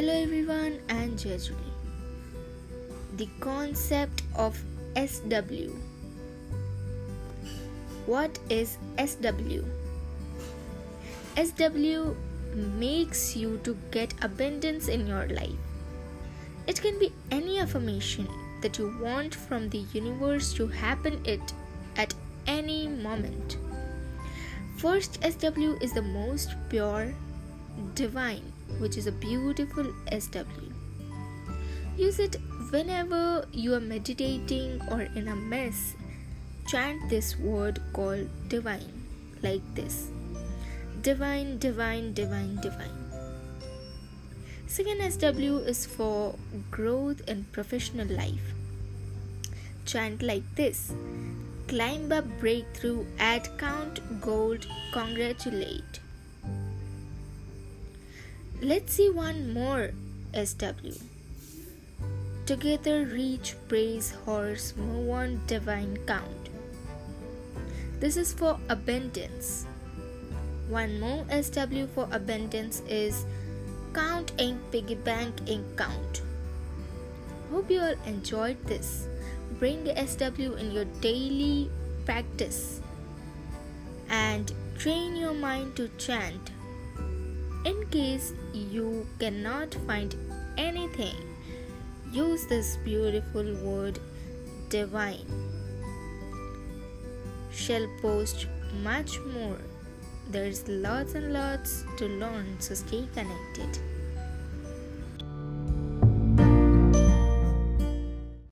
Hello everyone and Jejuli. The concept of SW. What is SW? SW makes you to get abundance in your life. It can be any affirmation that you want from the universe to happen it at any moment. First SW is the most pure divine which is a beautiful SW. Use it whenever you are meditating or in a mess. Chant this word called divine like this Divine, divine, divine, divine. Second SW is for growth in professional life. Chant like this Climb up, breakthrough, add count, gold, congratulate. Let's see one more SW. Together reach, praise, horse, move on, divine count. This is for abundance. One more SW for abundance is count ink, piggy bank ink count. Hope you all enjoyed this. Bring SW in your daily practice and train your mind to chant in case you cannot find anything, use this beautiful word divine. Shall post much more. There's lots and lots to learn, so stay connected.